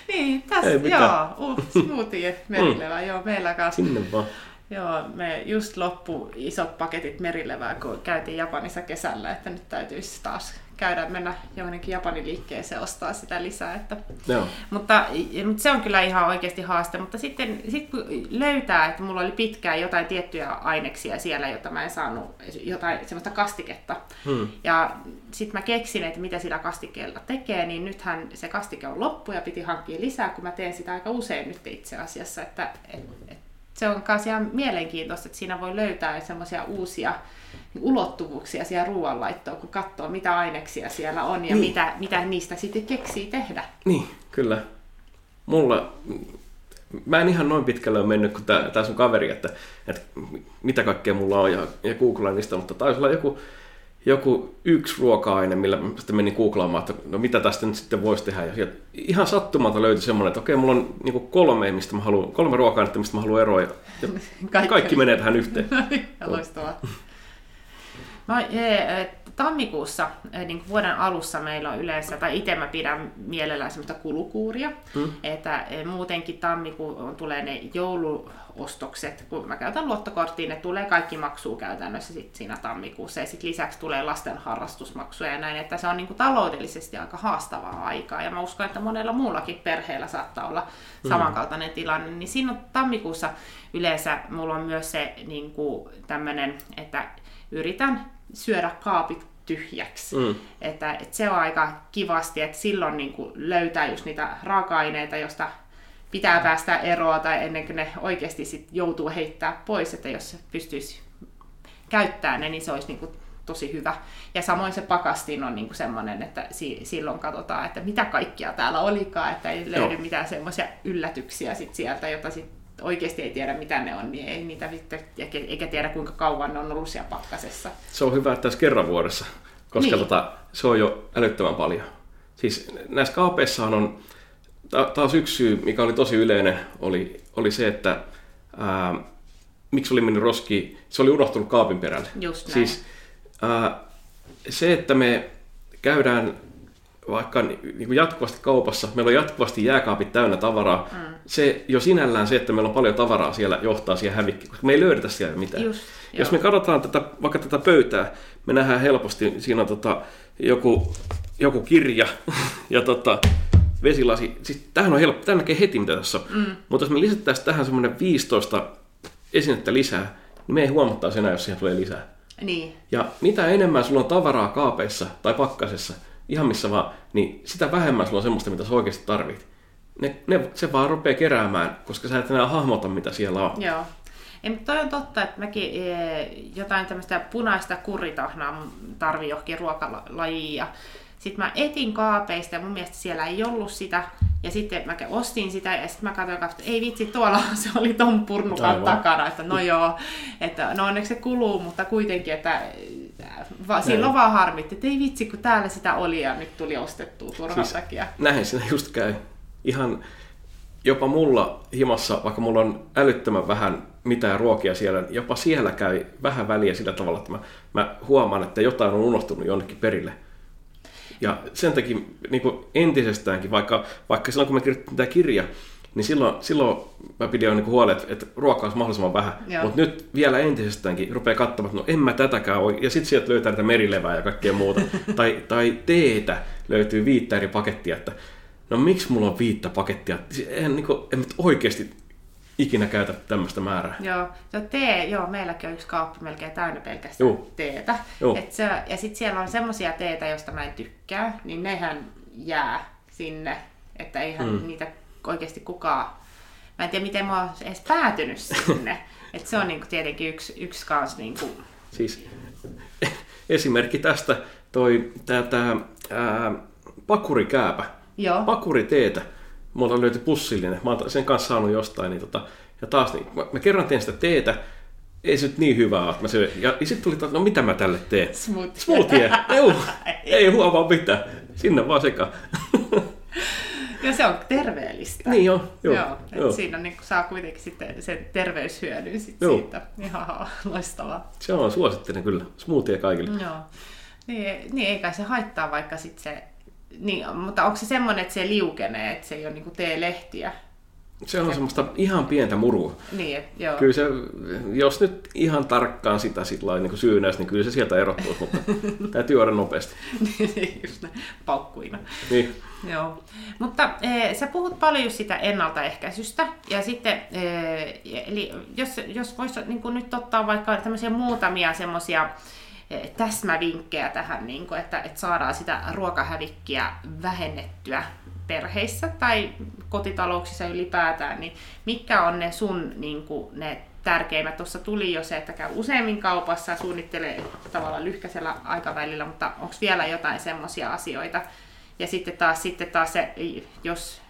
niin tässä, ei joo, uh, smoothie merilevä, mm. joo, meillä kanssa. Sinne vaan. Joo, me just loppu isot paketit merilevää, kun käytiin Japanissa kesällä, että nyt täytyisi taas käydä mennä johonkin Japanin liikkeeseen ostaa sitä lisää. Että, Joo. Mutta, mutta, se on kyllä ihan oikeasti haaste. Mutta sitten sit kun löytää, että mulla oli pitkään jotain tiettyjä aineksia siellä, jota mä en saanut, jotain semmoista kastiketta. Hmm. Ja sitten mä keksin, että mitä sillä kastikkeella tekee, niin nythän se kastike on loppu ja piti hankkia lisää, kun mä teen sitä aika usein nyt itse asiassa. Että, et, et, se on myös ihan mielenkiintoista, että siinä voi löytää semmoisia uusia ulottuvuuksia siellä ruoanlaittoon, kun katsoo, mitä aineksia siellä on ja Niin. mitä, mitä niistä sitten keksii tehdä. Niin, kyllä. Mulla, mä en ihan noin pitkälle ole mennyt kuin tää, tää sun kaveri, että, että mitä kaikkea mulla on ja, ja googlaan niistä, mutta taisi olla joku, joku yksi ruoka-aine, millä mä sitten menin googlaamaan, että no mitä tästä nyt sitten voisi tehdä. Ja ihan sattumalta löytyi semmoinen, että okei, mulla on niin kolme, mistä mä haluan, kolme ruoka-ainetta, mistä mä haluan eroa. Ja, ja kaikki. kaikki menee tähän yhteen. Loistavaa. Mä, e, e, tammikuussa, e, niin kuin vuoden alussa meillä on yleensä, tai itse mä pidän mielellään semmoista kulukuuria, Mm. että muutenkin tammikuun tulee ne jouluostokset, kun mä käytän luottokorttiin, ne tulee kaikki maksuu käytännössä sit siinä tammikuussa, ja sitten lisäksi tulee lasten harrastusmaksuja ja näin, että se on niin kuin taloudellisesti aika haastavaa aikaa, ja mä uskon, että monella muullakin perheellä saattaa olla samankaltainen tilanne, niin siinä on tammikuussa yleensä mulla on myös se niin kuin tämmöinen, että yritän syödä kaapit tyhjäksi. Mm. Että, että se on aika kivasti, että silloin niin kuin löytää just niitä raaka-aineita, josta pitää päästä eroa tai ennen kuin ne oikeasti sit joutuu heittää pois, että jos pystyisi käyttämään ne, niin se olisi niin kuin tosi hyvä. Ja samoin se pakastin on niin kuin semmoinen, että si- silloin katsotaan, että mitä kaikkia täällä olikaan, että ei löydy Joo. mitään semmoisia yllätyksiä sit sieltä, jota sit oikeasti ei tiedä mitä ne on, niin ei niitä vittu, eikä- eikä tiedä kuinka kauan ne on ollut siellä pakkasessa. Se on hyvä, että tässä kerran vuodessa, koska Niin. tota, se on jo älyttömän paljon. Siis näissä kaapeissahan on, ta- taas yksi syy, mikä oli tosi yleinen, oli, oli se, että ää, miksi oli mennyt roski, se oli unohtunut kaapin perälle. Just näin. Siis ää, se, että me käydään vaikka ni- niin kuin jatkuvasti kaupassa, meillä on jatkuvasti jääkaapit täynnä tavaraa, mm. se jo sinällään se, että meillä on paljon tavaraa siellä, johtaa siihen hävikkiin, koska me ei löydetä siellä mitään. Just, Jos joo. me katsotaan tätä, vaikka tätä pöytää, me nähdään helposti, siinä on tota, joku, joku kirja ja tota, vesilasi. Siis tämähän on helppo, tämä näkee heti mitä tässä on. Mm. Mutta jos me lisättäisiin tähän semmoinen 15 esinettä lisää, niin me ei huomattaisi enää, jos siihen tulee lisää. Niin, Ja mitä enemmän sulla on tavaraa kaapeissa tai pakkasessa, ihan missä vaan, niin sitä vähemmän sulla on semmoista, mitä sä oikeasti tarvit. Ne, ne, se vaan rupeaa keräämään, koska sä et enää hahmota, mitä siellä on. joo. Ei, mutta toi on totta, että mäkin e, jotain tämmöistä punaista kurritahnaa tarvii johonkin ruokalajiin. Ja sitten mä etin kaapeista ja mun mielestä siellä ei ollut sitä. Ja sitten mä ostin sitä ja sitten mä katsoin, että ei vitsi, tuolla se oli ton purnukan Aivan. takana. Että no joo, että no onneksi se kuluu, mutta kuitenkin, että va, silloin vaan harmitti, että ei vitsi, kun täällä sitä oli ja nyt tuli ostettua turhan Siis- takia. Näin siinä just käy. Ihan jopa mulla himassa, vaikka mulla on älyttömän vähän mitään ruokia siellä, niin jopa siellä käy vähän väliä sillä tavalla, että mä, mä huomaan, että jotain on unohtunut jonnekin perille. Ja sen takia niin kuin entisestäänkin, vaikka, vaikka silloin kun mä kirjoitin tämä kirja, niin silloin, silloin mä pidin jo niin huolen, että, että ruokaa olisi mahdollisimman vähän. Joo. Mutta nyt vielä entisestäänkin rupeaa katsomaan, että no en mä tätäkään ole. Ja sitten sieltä löytää näitä merilevää ja kaikkea muuta. tai, tai teetä löytyy viittä eri pakettia, että no miksi mulla on viittä pakettia? Siis En, niin kuin, en nyt oikeasti ikinä käytä tämmöistä määrää. Joo, on tee, joo, meilläkin on yksi kaappi melkein täynnä pelkästään Juu. teetä. Juu. Et se, ja sitten siellä on semmoisia teetä, joista mä en tykkää, niin nehän jää sinne, että eihän mm. niitä oikeasti kukaan... Mä en tiedä, miten mä oon edes päätynyt sinne. Et se on niinku tietenkin yksi, yksi kans niinku... Siis esimerkki tästä toi tää, tää ää, pakurikääpä. Joo, pakuriteetä. Mulla löytyi pussillinen. Mä oon sen kanssa saanut jostain. Niin tota, ja taas, niin, mä, mä kerran teen sitä teetä. Ei se nyt niin hyvää ole. että Mä syön. Ja, ja sitten tuli, no mitä mä tälle teen? smoothie. Smoothie. Juu, ei huomaa mitään. Sinne vaan sekaan. Ja se on terveellistä. niin joo, joo. Joo, et joo. siinä niin saa kuitenkin sitten sen terveyshyödyn sit Joo. siitä. Ihan loistavaa. Se on suosittelen kyllä. Smoothie kaikille. Joo. Niin, niin ei kai se haittaa, vaikka sit se... Niin, mutta onko se semmoinen, että se liukenee, että se ei ole niinku teelehtiä? Se on semmoista ihan pientä murua. Niin, joo. Kyllä se, jos nyt ihan tarkkaan sitä sit lailla niin syynäisi, niin kyllä se sieltä erottuu, mutta täytyy juoda nopeasti. Just näin, paukkuina. Niin. Joo. Mutta e, sä puhut paljon sitä ennaltaehkäisystä, ja sitten, e, eli jos, jos voisi niin nyt ottaa vaikka tämmöisiä muutamia semmoisia eh, täsmävinkkejä tähän, niin kuin, että, että saadaan sitä ruokahävikkiä vähennettyä perheissä tai kotitalouksissa ylipäätään, niin mitkä on ne sun niin kuin, ne tärkeimmät? Tuossa tuli jo se, että käy useammin kaupassa suunnittelee tavallaan lyhkäisellä aikavälillä, mutta onko vielä jotain semmoisia asioita? Ja sitten taas, sitten taas se, jos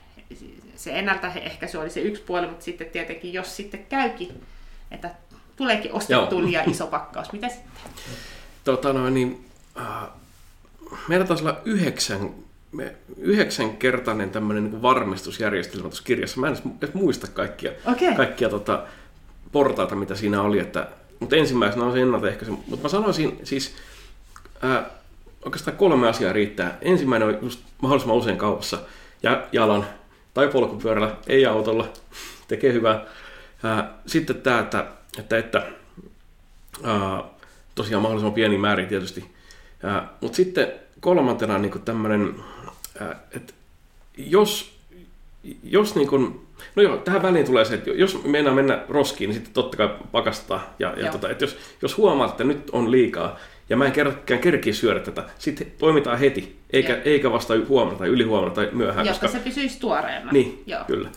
se ennaltaehkäisy oli se yksi puoli, mutta sitten tietenkin, jos sitten käykin, että tuleekin ostettu liian iso pakkaus, mitä sitten? Tota noin, niin, äh, meillä taisi olla yhdeksän, me, yhdeksänkertainen tämmöinen niin varmistusjärjestelmä tuossa kirjassa. Mä en edes muista kaikkia, okay. kaikkia tota, portaita, mitä siinä oli. Että, mutta ensimmäisenä on se ennaltaehkäisy. Mutta mä sanoisin siis, äh, oikeastaan kolme asiaa riittää. Ensimmäinen on just mahdollisimman usein kaupassa ja jalan tai polkupyörällä, ei autolla. Tekee hyvää. Sitten tämä, että, että, että tosiaan mahdollisimman pieni määrin tietysti. Mutta sitten kolmantena niin tämmöinen, että jos, jos niin kuin, no joo, tähän väliin tulee se, että jos meinaa mennä roskiin, niin sitten totta kai pakastaa. Ja, ja tota, että jos, jos huomaat, että nyt on liikaa, ja mä en kerkään kerkiä syödä tätä. Sitten toimitaan heti, eikä, eikä vasta huomenna tai ylihuomenna tai myöhään. Jotta koska... se pysyisi tuoreena. Niin, Joo. kyllä.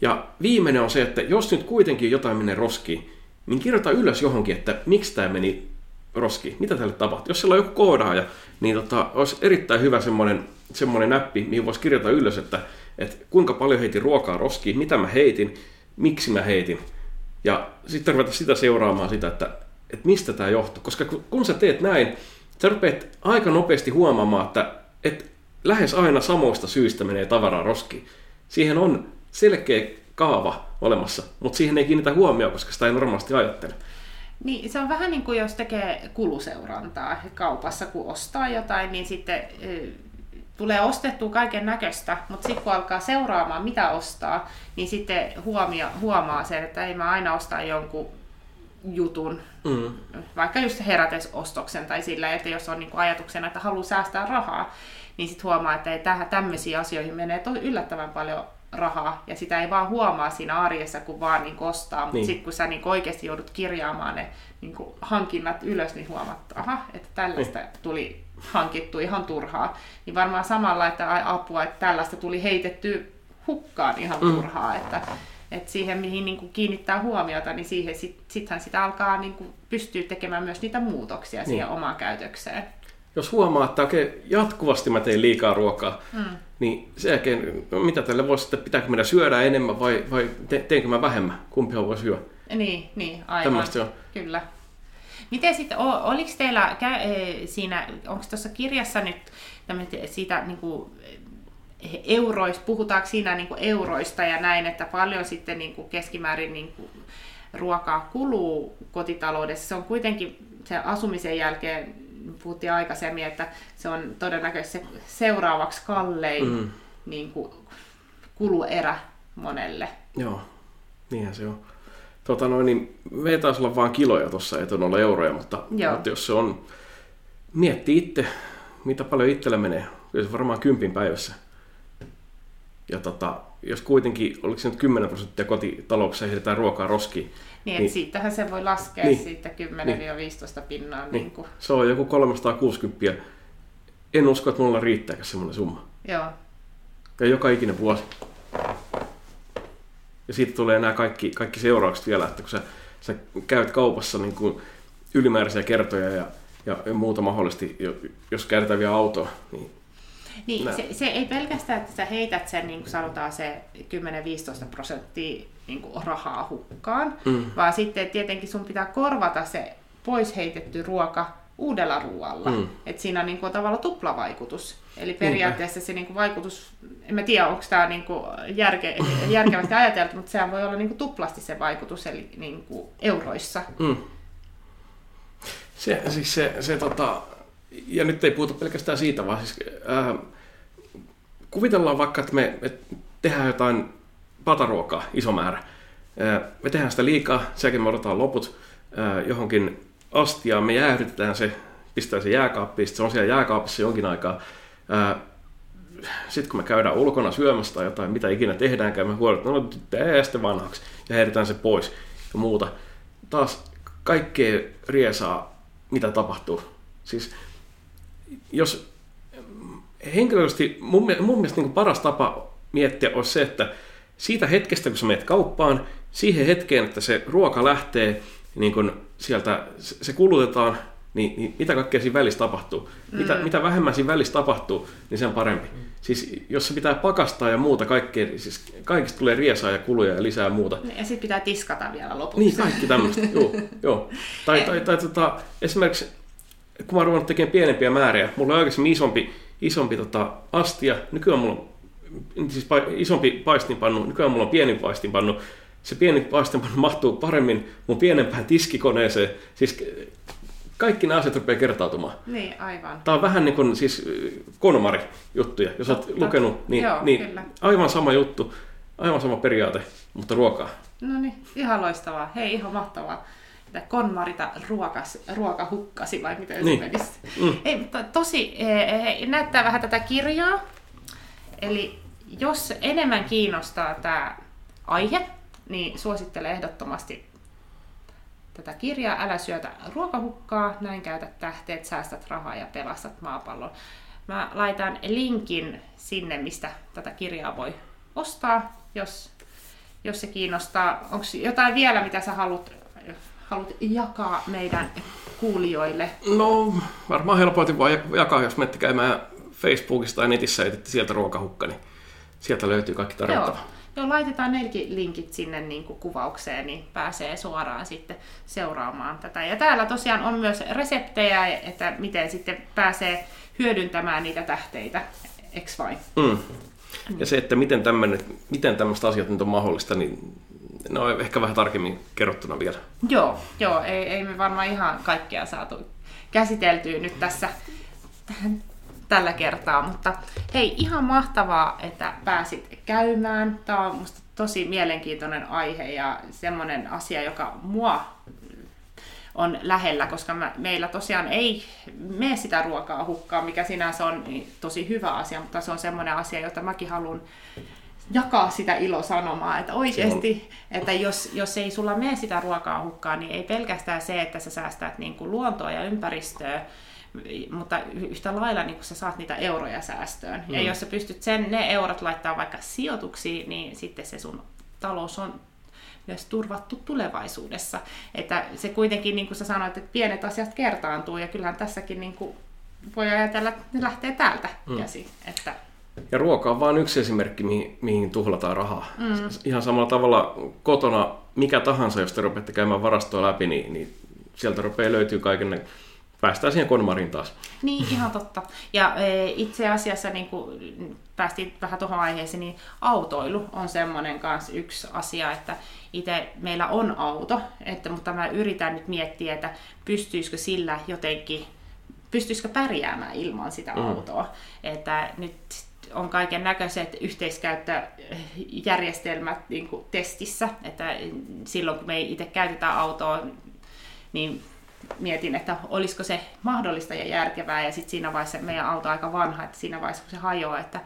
Ja viimeinen on se, että jos nyt kuitenkin jotain menee roskiin, niin kirjoita ylös johonkin, että miksi tämä meni roskiin, mitä tälle tapahtui. Jos siellä on joku koodaaja, niin tota, olisi erittäin hyvä semmoinen, semmoinen näppi, mihin voisi kirjoittaa ylös, että, että kuinka paljon heitin ruokaa roskiin, mitä mä heitin, miksi mä heitin. Ja sitten ruveta sitä seuraamaan sitä, että että mistä tämä johtuu. Koska kun sä teet näin, sä rupeat aika nopeasti huomaamaan, että, että lähes aina samoista syistä menee tavaraa roskiin. Siihen on selkeä kaava olemassa, mutta siihen ei kiinnitä huomioon, koska sitä ei normaalisti ajattele. Niin, se on vähän niin kuin jos tekee kuluseurantaa kaupassa, kun ostaa jotain, niin sitten tulee ostettua kaiken näköistä, mutta sitten kun alkaa seuraamaan, mitä ostaa, niin sitten huomio, huomaa sen, että ei mä aina osta jonkun jutun, mm. vaikka just herätesostoksen tai sillä, että jos on niin kuin ajatuksena, että haluaa säästää rahaa, niin sitten huomaa, että tähän tämmöisiin asioihin menee tosi yllättävän paljon rahaa, ja sitä ei vaan huomaa siinä arjessa, kun vaan niin ostaa, mutta niin. sitten kun sä niin oikeasti joudut kirjaamaan ne niin hankinnat ylös, niin huomaat, että aha, että tällaista niin. tuli hankittu ihan turhaa. Niin varmaan samalla, että apua, että tällaista tuli heitetty hukkaan ihan mm. turhaa, että et siihen, mihin niin kuin kiinnittää huomiota, niin siihen sit, sittenhän sitä alkaa niin kuin pystyä tekemään myös niitä muutoksia niin. siihen omaan käytökseen. Jos huomaa, että okei, jatkuvasti mä teen liikaa ruokaa, mm. niin sen jälkeen, no mitä tälle voisi, että pitääkö meidän syödä enemmän vai, vai te, teenkö mä vähemmän? Kumpi on voi syödä? Niin, niin aivan. on. Kyllä. Miten sitten, oliko teillä e, siinä, onko tuossa kirjassa nyt siitä niin kuin, euroista, puhutaanko siinä niin kuin euroista ja näin, että paljon sitten niin kuin keskimäärin niin kuin ruokaa kuluu kotitaloudessa. Se on kuitenkin se asumisen jälkeen, puhuttiin aikaisemmin, että se on todennäköisesti se seuraavaksi kallein mm. niin kuin kuluerä monelle. Joo, niinhän se on. Tota noin, niin me ei taisi olla vain kiloja tuossa, ei olla euroja, mutta, mutta jos se on, mietti itse, mitä paljon itsellä menee, kyllä se varmaan kympin päivässä ja tota, jos kuitenkin, oliko se nyt 10 prosenttia kotitalouksissa heitetään ruokaa roskiin. Niin, niin siitähän se voi laskea niin, siitä 10-15 niin, pinnaa. Niin, niin kuin. Se on joku 360. En usko, että mulla riittääkään semmoinen summa. Joo. Ja joka ikinen vuosi. Ja siitä tulee nämä kaikki, kaikki seuraukset vielä, että kun sä, sä käyt kaupassa niin kuin ylimääräisiä kertoja ja, ja, ja muuta mahdollisesti, jos käytetään vielä autoa, niin niin, se, se, ei pelkästään, että sä heität sen, niin kuin sanotaan, se 10-15 prosenttia niin kuin rahaa hukkaan, mm. vaan sitten tietenkin sun pitää korvata se pois heitetty ruoka uudella ruoalla. Mm. Että siinä on niin kuin, tavallaan tuplavaikutus. Eli periaatteessa se niin kuin, vaikutus, en mä tiedä onko tämä niin kuin, järke, järkevästi ajateltu, mutta sehän voi olla niin kuin, tuplasti se vaikutus, eli niin kuin, euroissa. Mm. Se, siis se, se tota, ja nyt ei puhuta pelkästään siitä, vaan siis, äh, kuvitellaan vaikka, että me, me tehdään jotain pataruokaa, iso määrä. Äh, me tehdään sitä liikaa, sen me odotetaan loput äh, johonkin astiaan, me jäähdytetään se, pistetään se jääkaappiin, se on siellä jääkaapissa jonkin aikaa. Äh, sitten kun me käydään ulkona syömässä tai jotain, mitä ikinä tehdäänkään, me huoletaan, no tää sitten vanhaksi ja heitetään se pois ja muuta. Taas kaikkea riesaa mitä tapahtuu. Siis jos henkilökohtaisesti mun, mun mielestä niin paras tapa miettiä on se, että siitä hetkestä, kun sä menet kauppaan, siihen hetkeen, että se ruoka lähtee, niin kun sieltä se kulutetaan, niin, niin mitä kaikkea siinä välissä tapahtuu? Mm. Mitä, mitä vähemmän siinä välissä tapahtuu, niin sen parempi. Mm. Siis jos se pitää pakastaa ja muuta, kaikkea, siis kaikista tulee riesaa ja kuluja ja lisää muuta. Niin, ja sitten pitää tiskata vielä lopuksi. Niin, kaikki tämmöistä, joo, joo. Tai, tai, tai tota, esimerkiksi kun mä oon tekemään pienempiä määriä, mulla on aikaisemmin isompi, isompi tota, astia, nykyään mulla on siis isompi paistinpannu, nykyään mulla on pieni paistinpannu, se pieni paistinpannu mahtuu paremmin mun pienempään tiskikoneeseen, siis kaikki nämä asiat rupeaa kertautumaan. Niin, aivan. Tämä on vähän niin kuin siis konmari juttuja, jos olet lukenut, niin, Joo, niin kyllä. aivan sama juttu, aivan sama periaate, mutta ruokaa. No niin, ihan loistavaa. Hei, ihan mahtavaa. Että konmarita ruokas, ruoka hukkasi, vai miten Niin. se menisi? Mm. Ei, mutta tosi, eh, näyttää vähän tätä kirjaa. Eli jos enemmän kiinnostaa tämä aihe, niin suosittelen ehdottomasti tätä kirjaa. Älä syötä ruokahukkaa, näin käytät tähteet, säästät rahaa ja pelastat maapallon. Mä laitan linkin sinne, mistä tätä kirjaa voi ostaa, jos, jos se kiinnostaa. Onko jotain vielä, mitä sä haluat, haluat jakaa meidän kuulijoille? No, varmaan helpoitin vaan jakaa, jos menette käymään Facebookista ja netissä ja sieltä ruokahukka, niin sieltä löytyy kaikki Joo. tarjottava. Joo, laitetaan nekin linkit sinne niin kuin kuvaukseen, niin pääsee suoraan sitten seuraamaan tätä. Ja täällä tosiaan on myös reseptejä, että miten sitten pääsee hyödyntämään niitä tähteitä, eks vain? Mm. Ja se, että miten, tämmönen, miten tämmöistä asiat nyt on mahdollista, niin ne on ehkä vähän tarkemmin kerrottuna vielä. Joo, joo ei, ei me varmaan ihan kaikkea saatu käsiteltyä nyt tässä tällä kertaa, mutta hei, ihan mahtavaa, että pääsit käymään. Tämä on musta tosi mielenkiintoinen aihe ja semmoinen asia, joka mua on lähellä, koska mä, meillä tosiaan ei mene sitä ruokaa hukkaan, mikä sinänsä on niin tosi hyvä asia, mutta se on semmoinen asia, jota mäkin haluan jakaa sitä ilosanomaa, että oikeasti, että jos, jos ei sulla mene sitä ruokaa hukkaan, niin ei pelkästään se, että sä säästät niin kuin luontoa ja ympäristöä, mutta yhtä lailla niin kun sä saat niitä euroja säästöön. Mm. Ja jos sä pystyt sen, ne eurot laittaa vaikka sijoituksiin, niin sitten se sun talous on myös turvattu tulevaisuudessa. Että se kuitenkin, niin kuin sä sanoit, että pienet asiat kertaantuu, ja kyllähän tässäkin niin kuin voi ajatella, että ne lähtee täältä mm. käsin. Että Ja ruoka on vain yksi esimerkki, mihin, mihin tuhlataan rahaa. Mm. Ihan samalla tavalla kotona mikä tahansa, jos te rupeatte käymään varastoa läpi, niin, niin sieltä rupeaa löytyy kaiken päästään siihen konmarin taas. Niin, ihan totta. Ja e, itse asiassa niin kuin päästiin vähän tuohon aiheeseen, niin autoilu on semmoinen kanssa yksi asia, että itse meillä on auto, että, mutta mä yritän nyt miettiä, että pystyisikö sillä jotenkin, pystyisikö pärjäämään ilman sitä Mm. autoa. Että nyt on kaiken näköiset yhteiskäyttöjärjestelmät niin kuin testissä, että silloin kun me ei itse käytetä autoa, niin mietin, että olisiko se mahdollista ja järkevää, ja sitten siinä vaiheessa meidän auto on aika vanha, että siinä vaiheessa kun se hajoaa, että,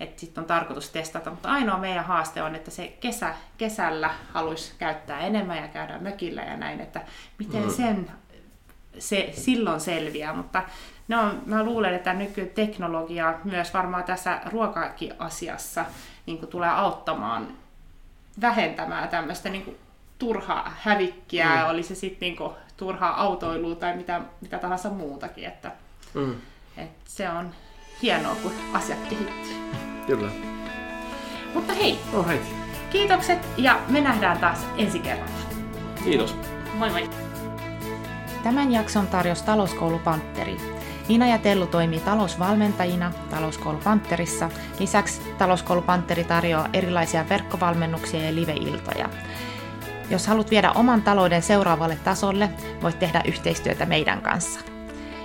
että sitten on tarkoitus testata, mutta ainoa meidän haaste on, että se kesä, kesällä haluaisi käyttää enemmän ja käydä mökillä ja näin, että miten Mm. sen se silloin selviää, mutta no, mä luulen, että nykyteknologia myös varmaan tässä ruokakin asiassa niin tulee auttamaan vähentämään tämmöistä niin turhaa hävikkiä, Mm. oli se sitten niin turhaa autoilua tai mitä, mitä tahansa muutakin, että, Mm. että se on hienoa, kun asiat kehittyy. Kyllä. Mutta hei, Alright. kiitokset ja me nähdään taas ensi kerralla. Kiitos. Moi moi! Tämän jakson tarjosi Talouskoulu Pantteri. Niina ja Tellu toimii talousvalmentajina Talouskoulu Pantterissa. Lisäksi Talouskoulu Pantteri tarjoaa erilaisia verkkovalmennuksia ja live-iltoja. Jos haluat viedä oman talouden seuraavalle tasolle, voit tehdä yhteistyötä meidän kanssa.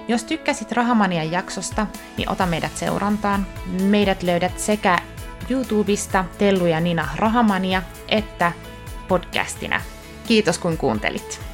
Jos tykkäsit Rahamanian jaksosta, niin ota meidät seurantaan. Meidät löydät sekä YouTubesta Tellu ja Nina Rahamania että podcastina. Kiitos kun kuuntelit.